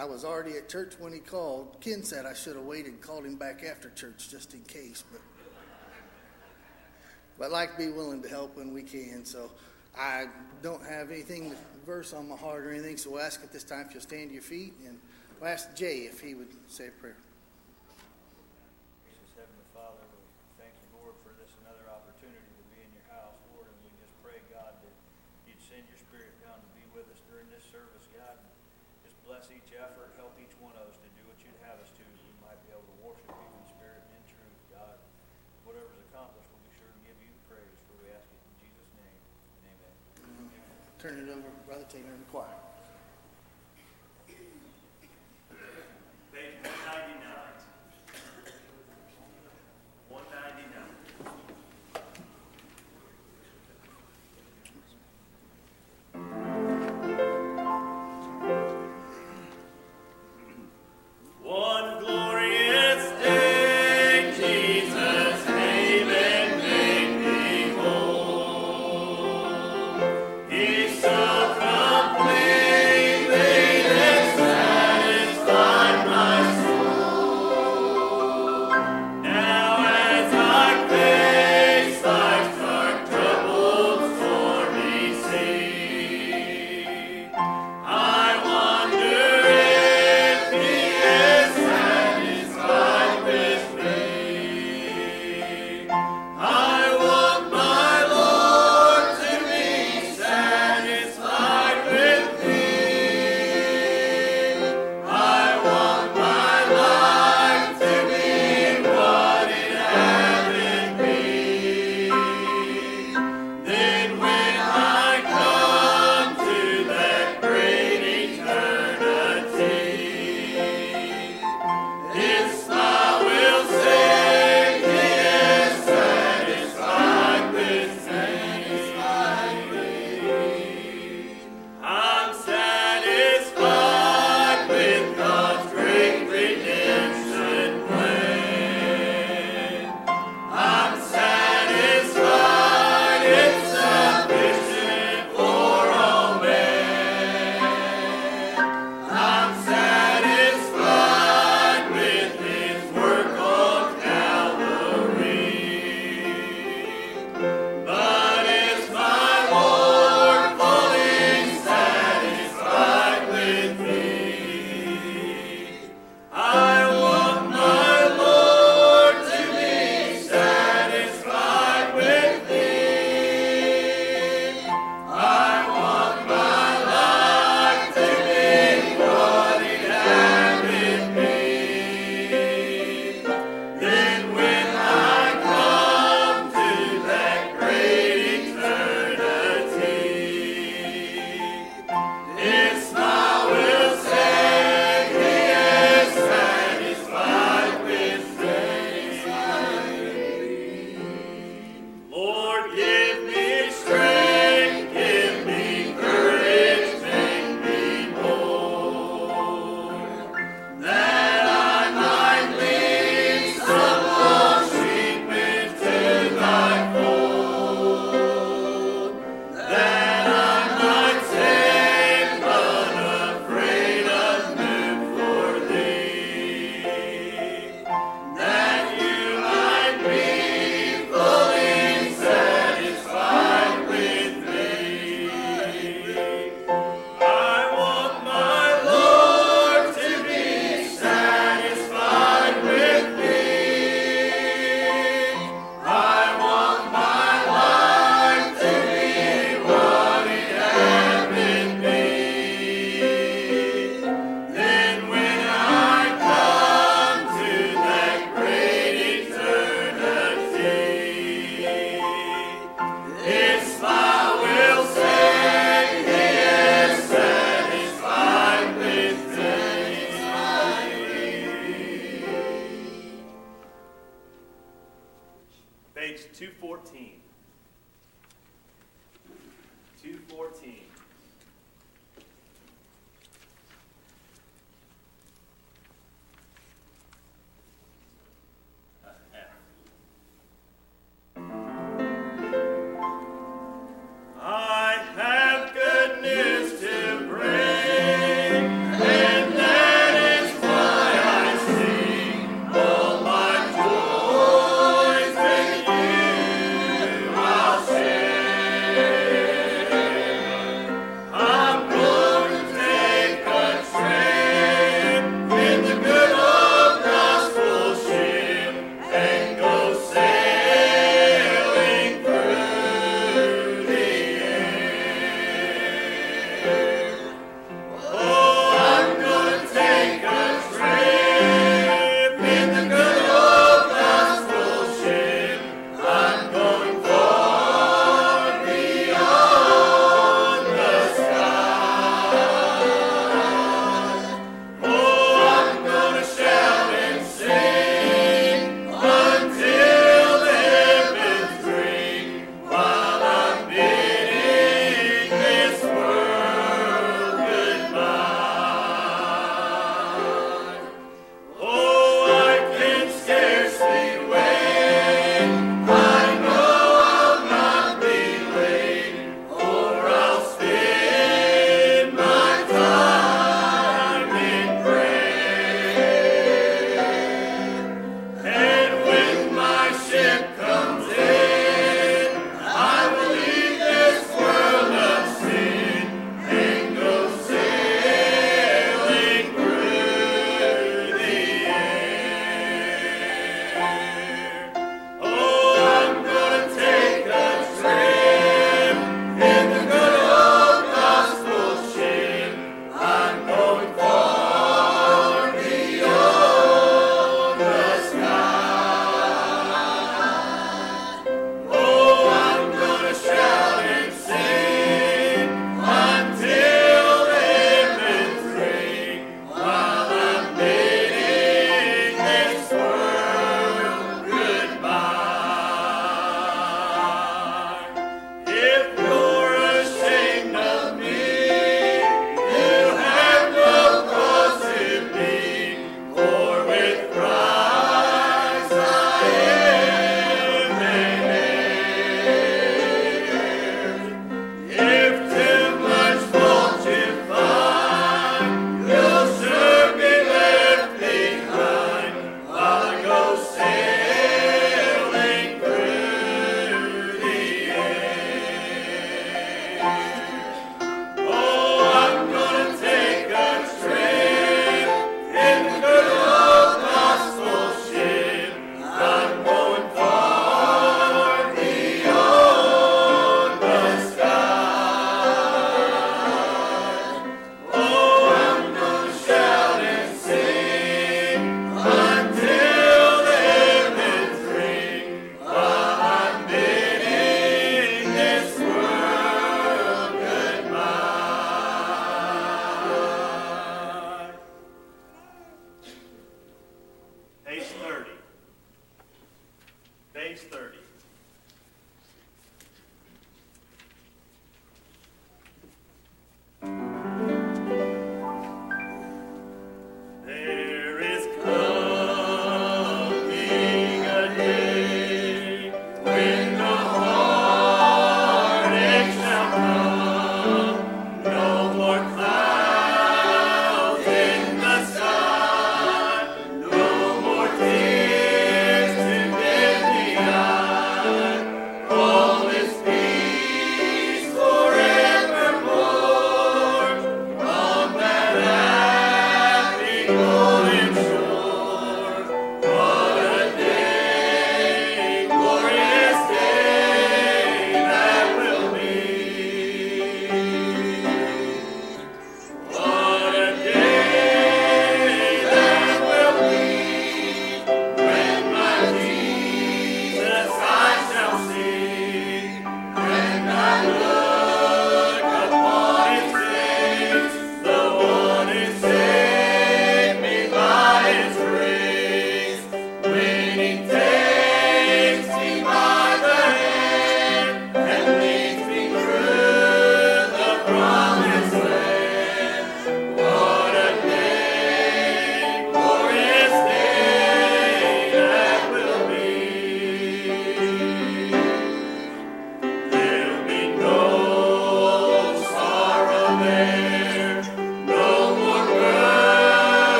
I was already at church when he called. Ken said I should have waited and called him back after church just in case, but but i like to be willing to help when we can. So I don't have anything verse on my heart or anything, so we'll ask at this time if you'll stand to your feet and we'll ask Jay if he would say a prayer. turn it over, Brother Taylor and the choir.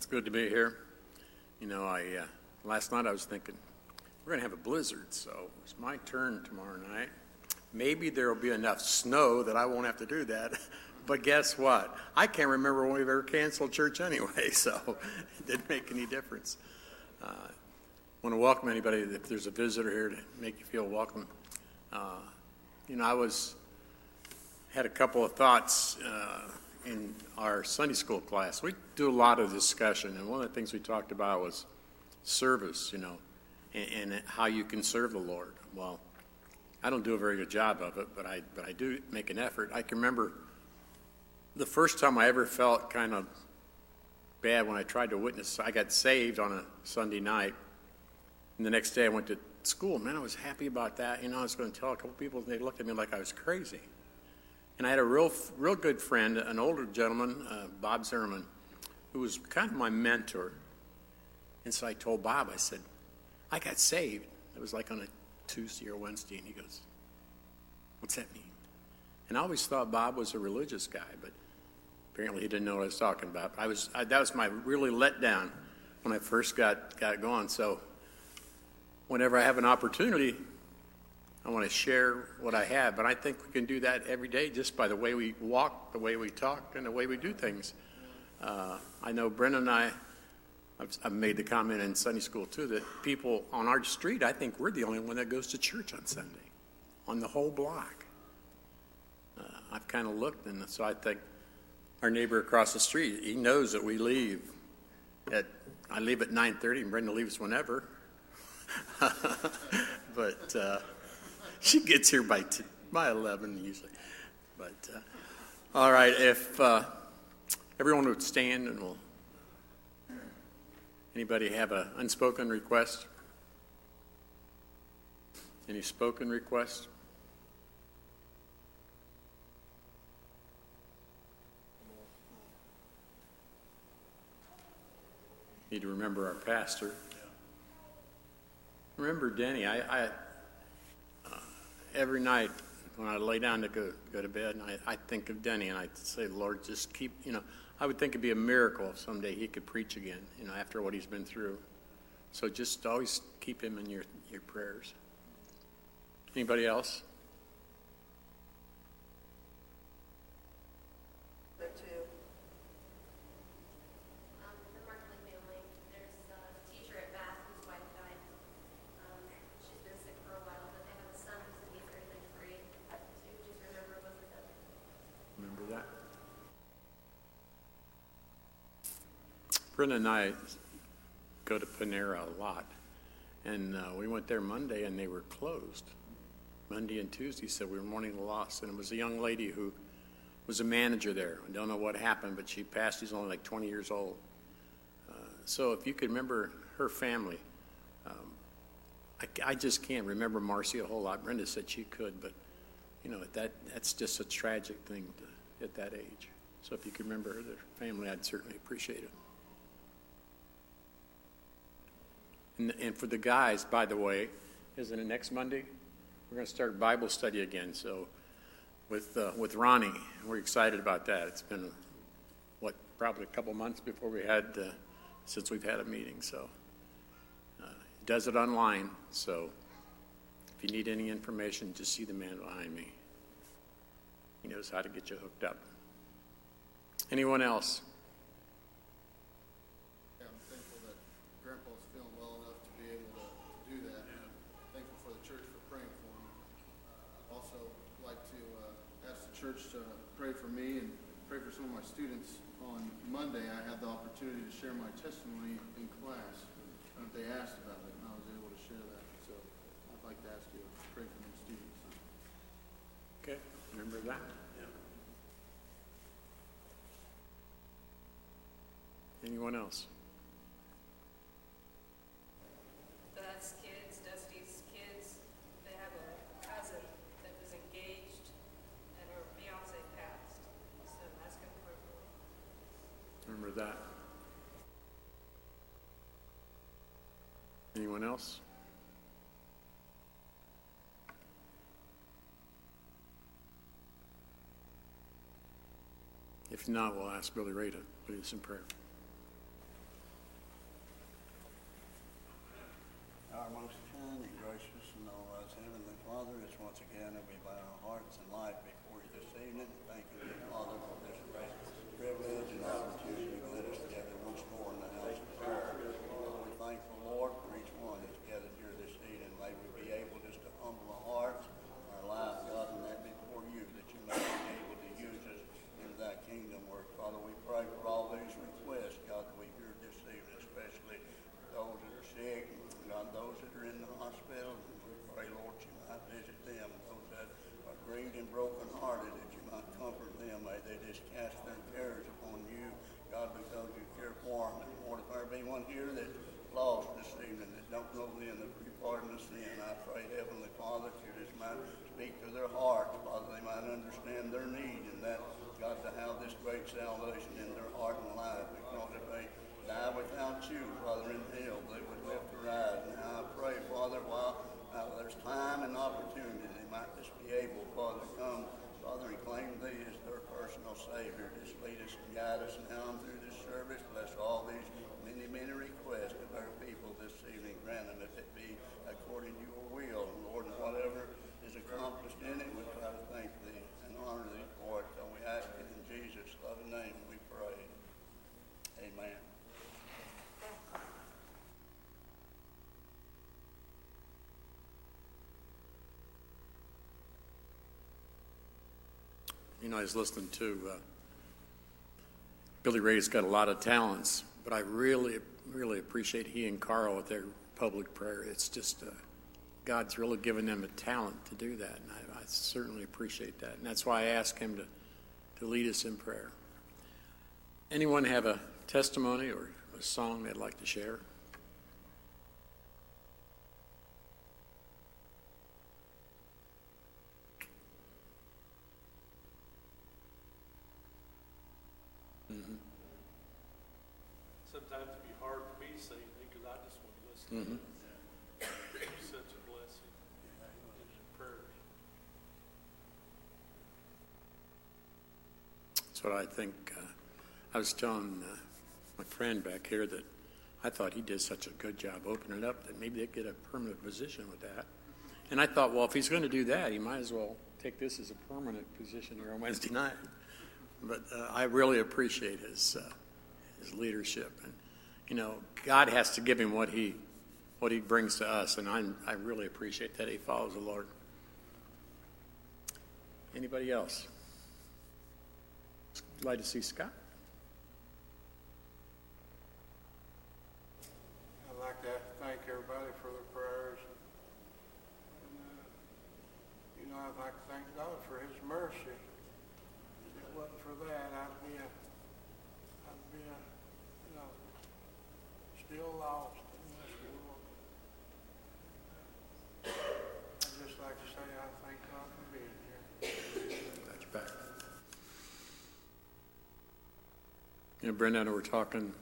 It's good to be here. You know, I uh, last night I was thinking we're going to have a blizzard, so it's my turn tomorrow night. Maybe there will be enough snow that I won't have to do that. But guess what? I can't remember when we've ever canceled church anyway, so it didn't make any difference. Uh, want to welcome anybody if there's a visitor here to make you feel welcome. Uh, you know, I was had a couple of thoughts uh, in our Sunday school class. We do a lot of discussion, and one of the things we talked about was service, you know, and, and how you can serve the Lord. Well, I don't do a very good job of it, but I but I do make an effort. I can remember the first time I ever felt kind of bad when I tried to witness. I got saved on a Sunday night, and the next day I went to school. Man, I was happy about that. You know, I was going to tell a couple people, and they looked at me like I was crazy. And I had a real, real good friend, an older gentleman, uh, Bob Zimmerman, who was kind of my mentor. And so I told Bob, I said, I got saved. It was like on a Tuesday or Wednesday. And he goes, What's that mean? And I always thought Bob was a religious guy, but apparently he didn't know what I was talking about. I was, I, that was my really letdown when I first got, got going. So whenever I have an opportunity, I want to share what I have, but I think we can do that every day just by the way we walk, the way we talk, and the way we do things. Uh, I know Brenda and I, I've, made the comment in Sunday school too, that people on our street, I think we're the only one that goes to church on Sunday, on the whole block. Uh, I've kind of looked, and so I think our neighbor across the street, he knows that we leave at, I leave at 9.30 and Brenda leaves whenever. but, uh, she gets here by t- by eleven usually. But uh, all right, if uh, everyone would stand and we'll. Anybody have an unspoken request? Any spoken request? Need to remember our pastor. Remember Denny. I, I every night when I lay down to go, go to bed, and I, I think of Denny and I say, Lord, just keep, you know, I would think it'd be a miracle if someday he could preach again, you know, after what he's been through. So just always keep him in your, your prayers. Anybody else? There too. Um, the Markley family, there's a teacher at Bath whose wife died. Um, she's been sick for a while, but they have a son who's in eighth grade and grade. So you just remember both of them. Remember that? Brenda and I go to Panera a lot. And uh, we went there Monday and they were closed. Monday and Tuesday, so we were mourning the loss. And it was a young lady who was a manager there. I don't know what happened, but she passed. She's only like 20 years old. Uh, so if you could remember her family, um, I, I just can't remember Marcy a whole lot. Brenda said she could, but you know that that's just a tragic thing to, at that age. So if you could remember her, family, I'd certainly appreciate it. And, and for the guys, by the way, isn't it next Monday? We're going to start Bible study again. So with uh, with Ronnie, we're excited about that. It's been what probably a couple months before we had uh, since we've had a meeting. So uh, he does it online. So if you need any information, just see the man behind me. He knows how to get you hooked up. Anyone else? Yeah, I'm thankful that Grandpa's feeling well enough to be able to do that. Thankful for the church for praying for him. Uh, I'd also like to uh, ask the church to pray for me and pray for some of my students. On Monday, I had the opportunity to share my testimony in class, and they asked about it, and I was able to share that. So I'd like to ask you to pray for my students. Okay, remember that? Yeah. Anyone else? Beth's kids, Dusty's kids, they have a cousin that was engaged and her fiance passed. So I'm asking for Remember that. Anyone If not, we'll ask Billy Ray to lead us in prayer. Our most kind and gracious and all-wise Heavenly Father, it's once again that we bow our hearts and life before you this evening. Thank you, dear Father, for this great privilege and opportunity to let us together once more in the house of prayer. We're thankful, Lord, for each one that's gathered here this evening. May we be able just to humble our hearts, our life, God, and that before you, that you may be able to use us in thy kingdom work. Father, we pray for all these requests, God, that we hear this evening, especially those that are sick, God, those that are in the hospital. We pray, Lord, you might visit them. Those that are grieved and brokenhearted, that you might comfort them. May they just cast their cares upon you, God, because you care for them. And Lord, if there be one here that's lost this evening, that don't know them, that you pardon us sin, I pray, Heavenly Father, that you just might speak to their hearts, Father, they might understand their need and that, God, to have this great salvation in their heart and life, because if they die without you, Father, in hell, they would lift their eyes. And I pray, Father, while uh, there's time and opportunity, they might just be able, Father, to come, Father, and claim Thee as their personal Savior. Just lead us and guide us now through this service. Bless all these many, many requests of our people this evening. Grant them if it be according to your will. And Lord, and whatever is accomplished in it, we try to thank Thee and honor Thee for it. So we ask it in Jesus' loving name we pray. Amen. You know, I was listening to uh, Billy Ray's got a lot of talents, but I really, really appreciate he and Carl with their public prayer. It's just uh, God's really given them a talent to do that, and I, I certainly appreciate that. And that's why I asked him to, to lead us in prayer. Anyone have a testimony or a song they'd like to share? Mm-hmm. Sometimes it'd be hard for me to say anything because I just want to listen. It's such a blessing. in your prayers. That's what I think. Uh, I was telling uh, my friend back here that I thought he did such a good job opening it up that maybe they'd get a permanent position with that. And I thought, well, if he's going to do that, he might as well take this as a permanent position here on Wednesday night. But uh, I really appreciate his uh, his leadership, and you know, God has to give him what he what he brings to us, and I I really appreciate that he follows the Lord. Anybody else? Glad to see Scott. I'd like to thank everybody for their prayers. And, uh, you know, I'd like to thank God for His mercy. If it wasn't for that, I'd be a, I'd be a, you know, still lost in this world. I'd just like to say I thank God for being here. Glad you're back. You know, Brenda and I were talking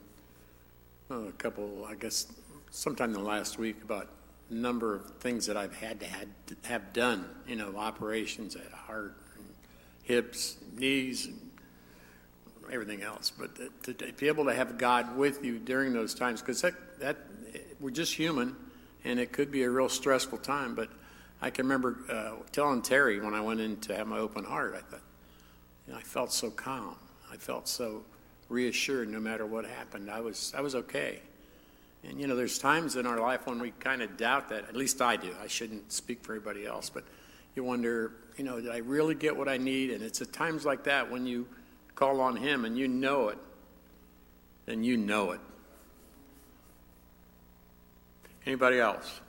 uh, a couple, I guess, sometime in the last week about a number of things that I've had to had, have done. You know, operations at heart, and hips, knees, and everything else. But to, to be able to have God with you during those times, because that, that we're just human, and it could be a real stressful time. But I can remember uh, telling Terry when I went in to have my open heart, I thought, you know, I felt so calm. I felt so reassured no matter what happened. I was, I was okay. And, you know, there's times in our life when we kind of doubt that. At least I do. I shouldn't speak for everybody else. But you wonder, you know, did I really get what I need? And it's at times like that when you call on Him and you know it, then you know it. Anybody else?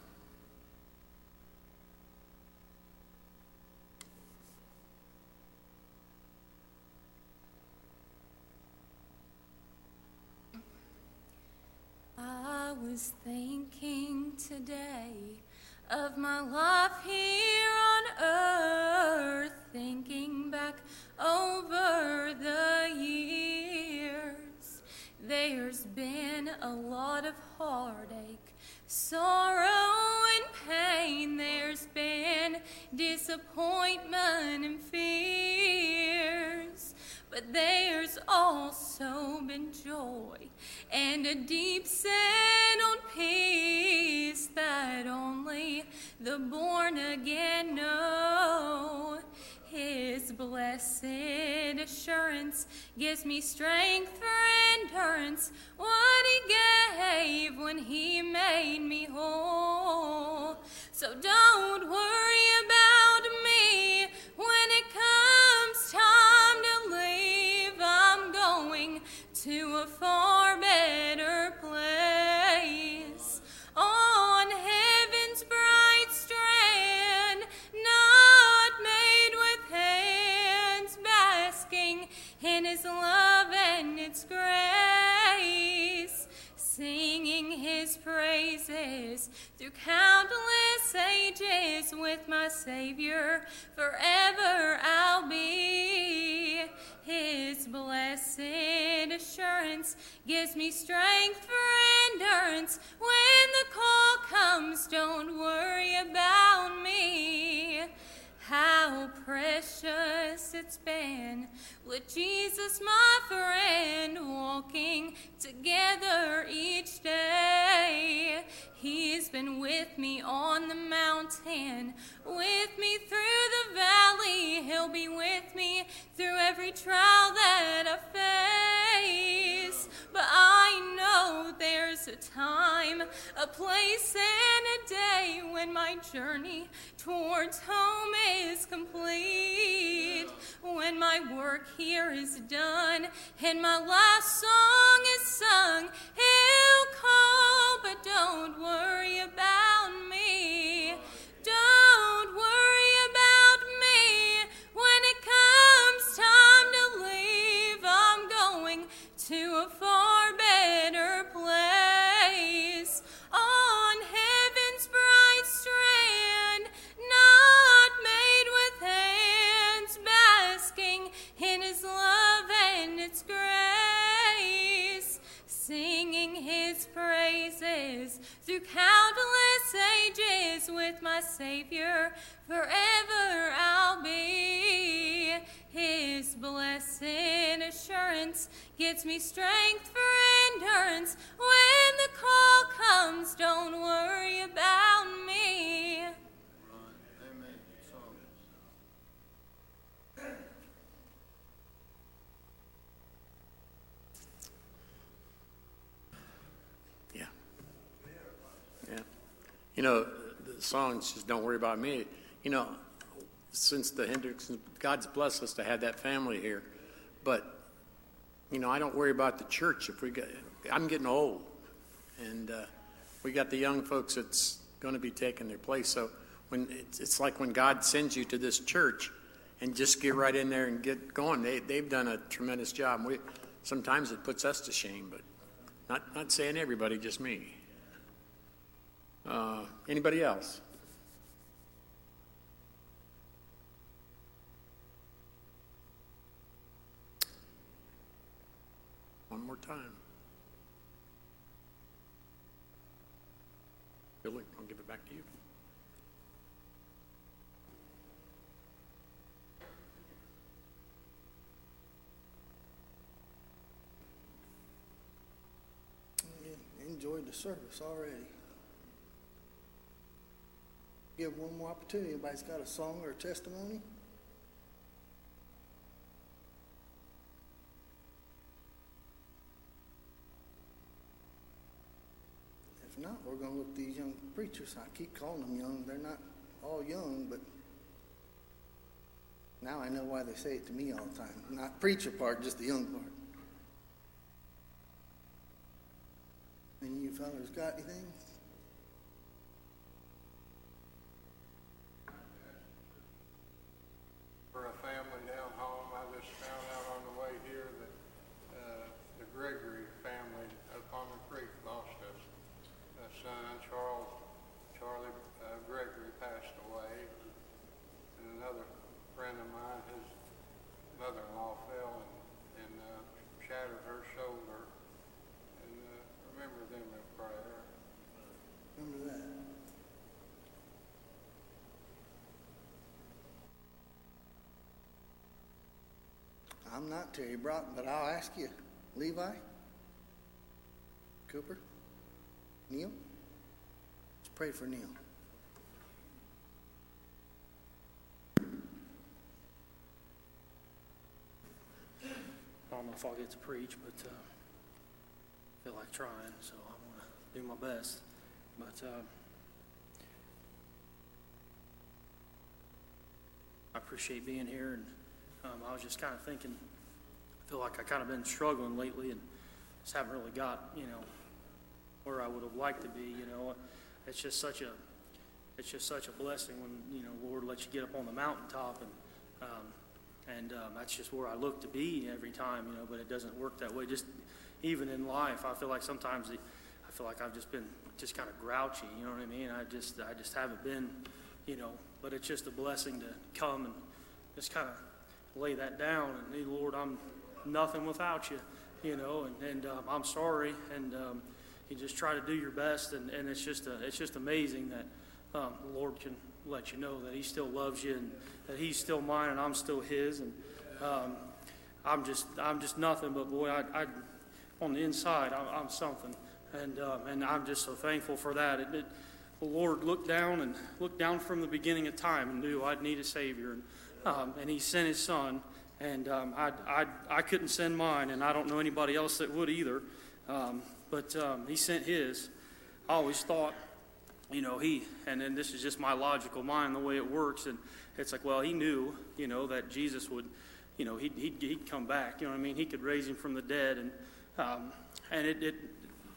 Was thinking today of my life here on earth, thinking back over the years. There's been a lot of heartache, sorrow, and pain. There's been disappointment and fears. But there's also been joy and a deep settled peace that only the born again know. His blessed assurance gives me strength for endurance. What He gave when He made me whole. So don't worry about through countless ages with my Savior. Forever I'll be. His blessed assurance gives me strength for endurance. When the call comes, don't worry about me. How precious it's been with Jesus, my friend, walking together each day. He's been with me on the mountain, with me through the valley. He'll be with me through every trial that I face. But I know there's a time, a place, and a day when my journey towards home is complete. When my work here is done and my last song is sung, he'll call, but don't worry about praises through countless ages with my Savior. Forever I'll be. His blessed assurance gives me strength for endurance. When the call comes, don't worry about me. Amen. Song. Yeah. Yeah. You know, the songs just don't worry about me. You know, since the Hendricksons, God's blessed us to have that family here. But, you know, I don't worry about the church if we get, I'm getting old. And uh, we got the young folks that's going to be taking their place. So when it's, it's like when God sends you to this church and just get right in there and get going. They, they've done a tremendous job. We, sometimes it puts us to shame, but not, not saying everybody, just me. Uh, anybody else? One more time. Billy, I'll give it back to you. Enjoyed the service already. Give one more opportunity. Anybody's got a song or a testimony? If not, we're going to look at these young preachers. I keep calling them young. They're not all young, but now I know why they say it to me all the time. Not preacher part, just the young part. Any of you fellas got anything? For a family down home, I just found out on the way here that, uh, the Gregory family up on the creek lost a, a mother-in-law fell and, and uh, shattered her shoulder. And uh, remember them in prayer. Remember that. Not Terry Broughton, but I'll ask you, Levi? Cooper? Neal? Let's pray for Neal. I don't know if I'll get to preach, but uh, I feel like trying, so I'm going to do my best. But uh, I appreciate being here, and um, I was just kind of thinking, feel like I kind of been struggling lately, and just haven't really got, you know, where I would have liked to be. You know, it's just such a, it's just such a blessing when you know Lord lets you get up on the mountaintop, and um, and um, that's just where I look to be every time, you know. But it doesn't work that way. Just even in life, I feel like sometimes I feel like I've just been just kind of grouchy. You know what I mean? I just I just haven't been, you know. But it's just a blessing to come and just kind of lay that down and, hey, Lord, I'm nothing without you, you know. And and um, I'm sorry, and um, you just try to do your best, and, and it's just a, it's just amazing that um, the Lord can let you know that He still loves you and that He's still mine and I'm still His, and um, I'm just I'm just nothing. But boy, I, I on the inside I'm, I'm something, and um, and I'm just so thankful for that. It, it, the Lord looked down and looked down from the beginning of time and knew I'd need a Savior, and um, and He sent His Son. And um, I, I, I couldn't send mine, and I don't know anybody else that would either. Um, but um, he sent his. I always thought, you know, he, and then this is just my logical mind, the way it works. And it's like, well, he knew, you know, that Jesus would, you know, he'd, he'd, he'd come back. You know what I mean? He could raise him from the dead. And, um, and it, it,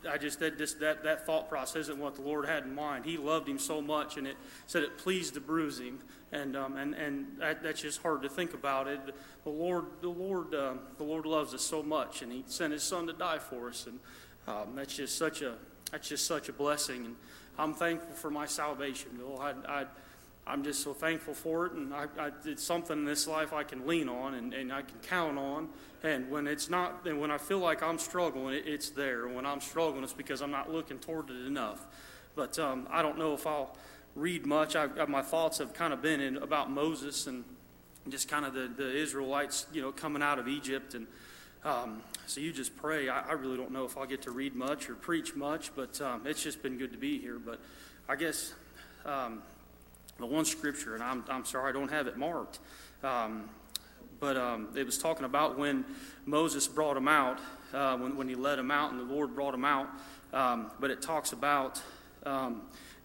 I just, that, just that, that thought process isn't what the Lord had in mind. He loved him so much, and it said it pleased to bruise him. And, um, and, and that, that's just hard to think about it. The Lord, the Lord, um, the Lord loves us so much, and he sent his son to die for us. And, um, that's just such a that's just such a blessing, and I'm thankful for my salvation, Bill. I, I I'm just so thankful for it, and I, I, it's something in this life I can lean on and, and I can count on. And when it's not, and when I feel like I'm struggling, it, it's there. When I'm struggling, it's because I'm not looking toward it enough. But um, I don't know if I'll read much. I, my thoughts have kind of been in, about Moses and just kind of the, the Israelites, you know, coming out of Egypt and um, so you just pray. I, I, really don't know if I'll get to read much or preach much, but um, it's just been good to be here. But I guess um, the one scripture, and I'm, I'm sorry I don't have it marked, um, but um, it was talking about when Moses brought him out, uh, when, when he led him out, and the Lord brought him out. Um, but it talks about,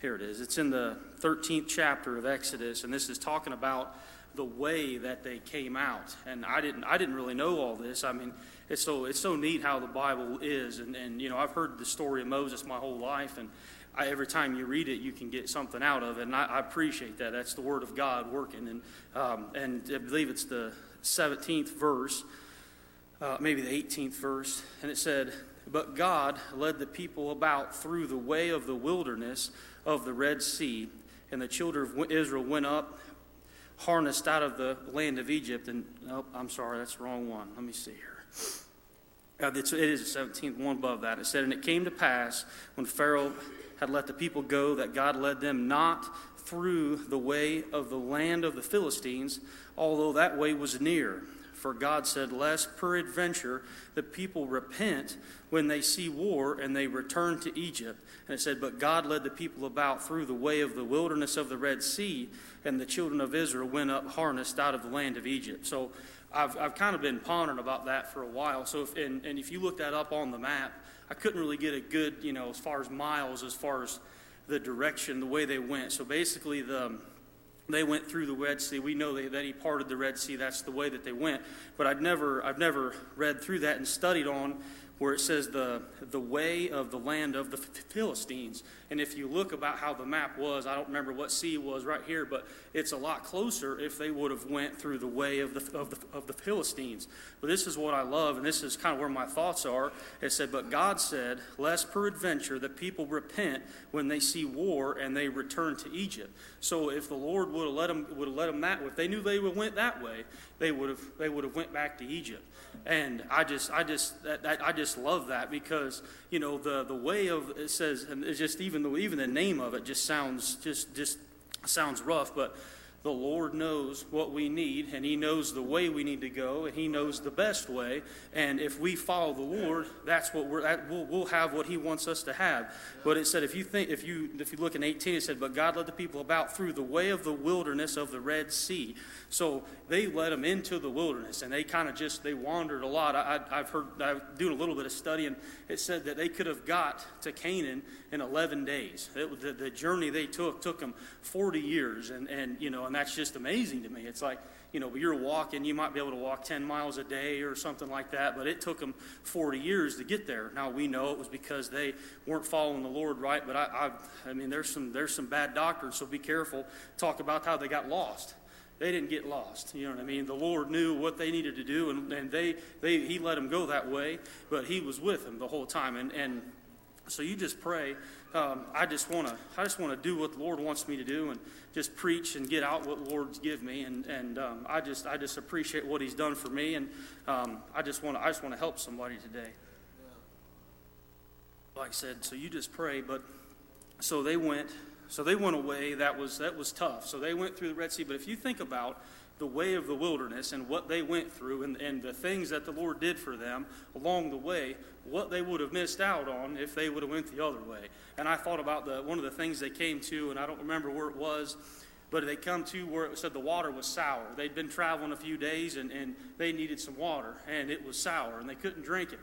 here it is, it's in the 13th chapter of Exodus, and this is talking about the way that they came out. And I didn't I didn't really know all this. I mean, it's so it's so neat how the Bible is. And, and you know, I've heard the story of Moses my whole life, and I, every time you read it, you can get something out of it. And I, I appreciate that. That's the Word of God working. And um, and I believe it's the 17th verse, uh, maybe the 18th verse, and it said. But God led the people about through the way of the wilderness of the Red Sea, and the children of Israel went up harnessed out of the land of Egypt. And nope, I'm sorry, that's the wrong one. Let me see here. Uh, it is the 17th one above that. It said, And it came to pass when Pharaoh had let the people go that God led them not through the way of the land of the Philistines, although that way was near. For God said, Lest peradventure the people repent when they see war and they return to Egypt. And it said, But God led the people about through the way of the wilderness of the Red Sea, and the children of Israel went up harnessed out of the land of Egypt. So I've, I've kind of been pondering about that for a while. So if, and, and if you look that up on the map, I couldn't really get a good, you know, as far as miles, as far as the direction, the way they went. So basically, the they went through the Red Sea. We know that he parted the Red Sea. That's the way that they went. But I've never, I've never read through that and studied on where it says the, the way of the land of the Philistines. And if you look about how the map was, I don't remember what sea was right here, but it's a lot closer if they would have went through the way of the, of the, of the Philistines. But this is what I love, and this is kind of where my thoughts are. It said, But God said, Lest peradventure the people repent when they see war and they return to Egypt. So if the Lord would have let them, would have let them that way, if they knew they would have went that way, they would have, they would have went back to Egypt. And I just, I just, that, that, I just love that because you know the the way of it says, and it's just even the even the name of it just sounds just just sounds rough, but the Lord knows what we need, and He knows the way we need to go, and He knows the best way. And if we follow the Lord, that's what we're. That, we'll, we'll have what He wants us to have. But it said, if you think, if you if you look in 18, it said, "But God led the people about through the way of the wilderness of the Red Sea." So they led them into the wilderness, and they kind of just they wandered a lot. I, have i've heard I'm doing a little bit of studying. It said that they could have got to Canaan in 11 days. It, the, the journey they took took them 40 years, and and you know, and that's just amazing to me. It's like you know, you're walking, you might be able to walk 10 miles a day or something like that, but it took them 40 years to get there. Now we know it was because they weren't following the Lord right, but I, I, I mean, there's some there's some bad doctors, so be careful. Talk about how they got lost they didn't get lost. You know what I mean? The Lord knew what they needed to do, and, and they, they, He let them go that way, but He was with them the whole time. And, and so you just pray. Um, I just want to I just want to do what the Lord wants me to do, and just preach and get out what the Lord's give me. And, and um, I just I just appreciate what He's done for me, and um, I just want to I just want to help somebody today. Like I said, so you just pray. But so they went so they went away. That was, that was tough. So they went through the Red Sea. But if you think about the way of the wilderness and what they went through and, and the things that the Lord did for them along the way, what they would have missed out on if they would have went the other way. And I thought about the, one of the things they came to, and I don't remember where it was, but they come to where it said the water was sour. They'd been traveling a few days and, and they needed some water, and it was sour, and they couldn't drink it.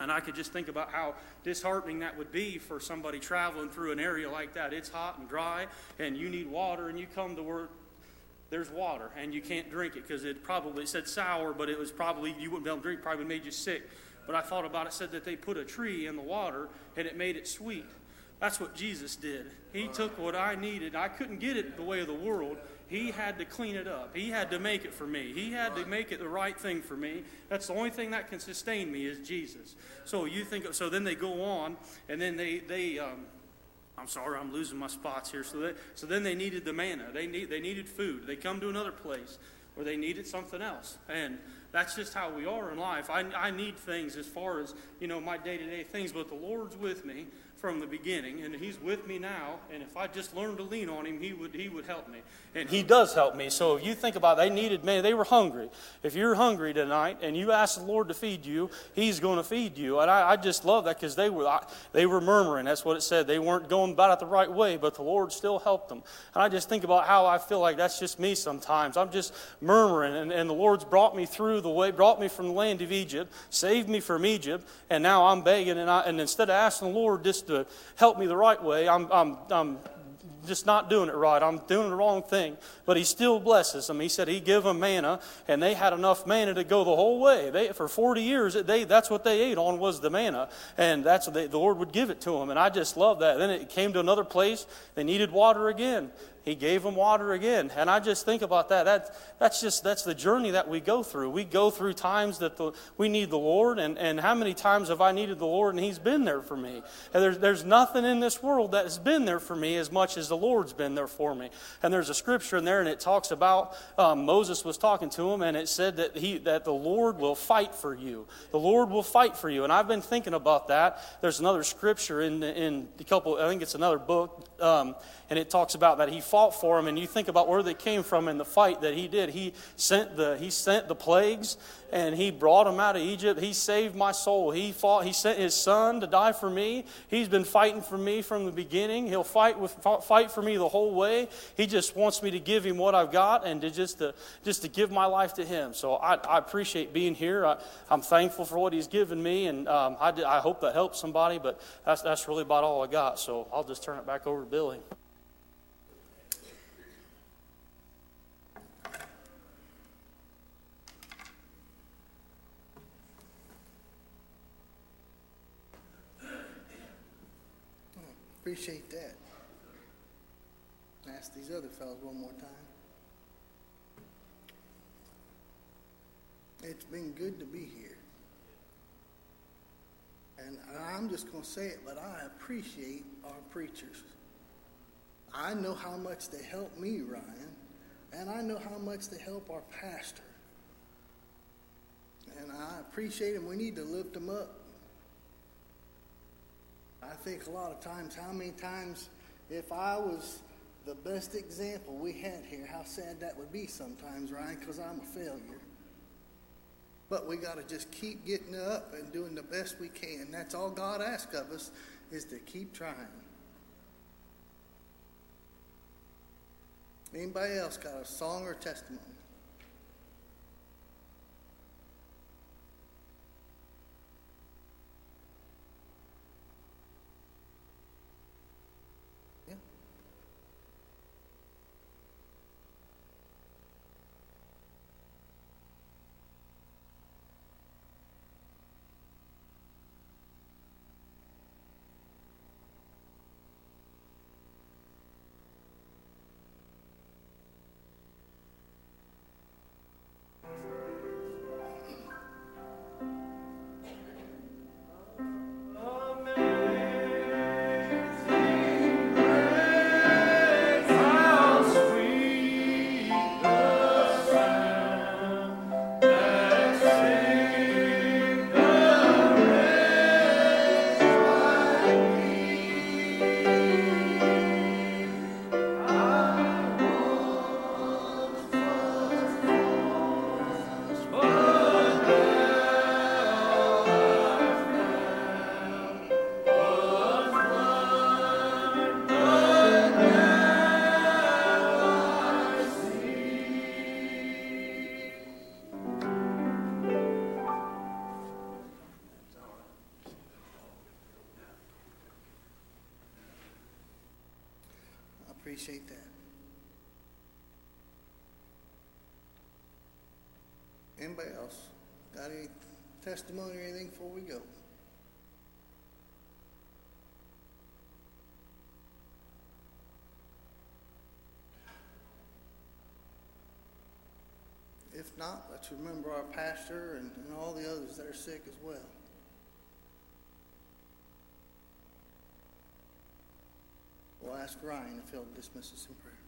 And I could just think about how disheartening that would be for somebody traveling through an area like that. It's hot and dry, and you need water, and you come to where there's water, and you can't drink it because it probably it said sour, but it was probably, you wouldn't be able to drink, probably made you sick. But I thought about it, said that they put a tree in the water, and it made it sweet. That's what Jesus did. He took what I needed. I couldn't get it the way of the world. He had to clean it up. He had to make it for me. He had to make it the right thing for me. That's the only thing that can sustain me is Jesus. So you think of, so then they go on and then they they um, I'm sorry, I'm losing my spots here. So they, so then they needed the manna. They need they needed food. They come to another place where they needed something else. And that's just how we are in life. I, I need things as far as, you know, my day to day things, but the Lord's with me from the beginning, and He's with me now. And if I just learned to lean on Him, He would He would help me, and He does help me. So if you think about, it, they needed man, they were hungry. If you're hungry tonight and you ask the Lord to feed you, He's going to feed you. And I, I just love that because they were they were murmuring. That's what it said. They weren't going about it the right way, but the Lord still helped them. And I just think about how I feel like that's just me sometimes. I'm just murmuring, and, and the Lord's brought me through the way, brought me from the land of Egypt, saved me from Egypt, and now I'm begging, and, I, and instead of asking the Lord just to help me the right way. I'm, I'm, I'm just not doing it right. I'm doing the wrong thing. But he still blesses them. He said he give them manna, and they had enough manna to go the whole way. They, for 40 years, they, that's what they ate on was the manna. And that's what they, the Lord would give it to them. And I just love that. Then it came to another place. They needed water again he gave them water again. And I just think about that. that that's just that's the journey that we go through. We go through times that the, we need the Lord, and, and how many times have I needed the Lord and He's been there for me? And there's, there's nothing in this world that has been there for me as much as the Lord's been there for me. And there's a scripture in there, and it talks about um, Moses was talking to him, and it said that he that the Lord will fight for you. The Lord will fight for you. And I've been thinking about that. There's another scripture in in a couple. I think it's another book. Um, and it talks about that he fought for them and you think about where they came from in the fight that he did. He sent the he sent the plagues and he brought him out of egypt. He saved my soul. He fought he sent his son to die for me. He's been fighting for me from the beginning. He'll fight with fight for me the whole way. He just wants me to give him what i've got and to just to just to give my life to him. So i, I appreciate being here. I, am thankful for what he's given me and um, I, I hope that helps somebody but that's, that's really about all i got. So i'll just turn it back over to billy appreciate that. Ask these other fellows one more time. It's been good to be here. And I'm just going to say it, but I appreciate our preachers. I know how much they help me, Ryan, and I know how much they help our pastor. And I appreciate them. We need to lift them up. I think a lot of times, how many times, if I was the best example we had here, how sad that would be sometimes, Ryan, because I'm a failure. But we got to just keep getting up and doing the best we can. That's all God asks of us is to keep trying. Anybody else got a song or testimony? Appreciate that. Anybody else got any testimony or anything before we go? If not, let's remember our pastor and, and all the others that are sick as well. We'll ask Ryan if he'll dismiss us in prayer.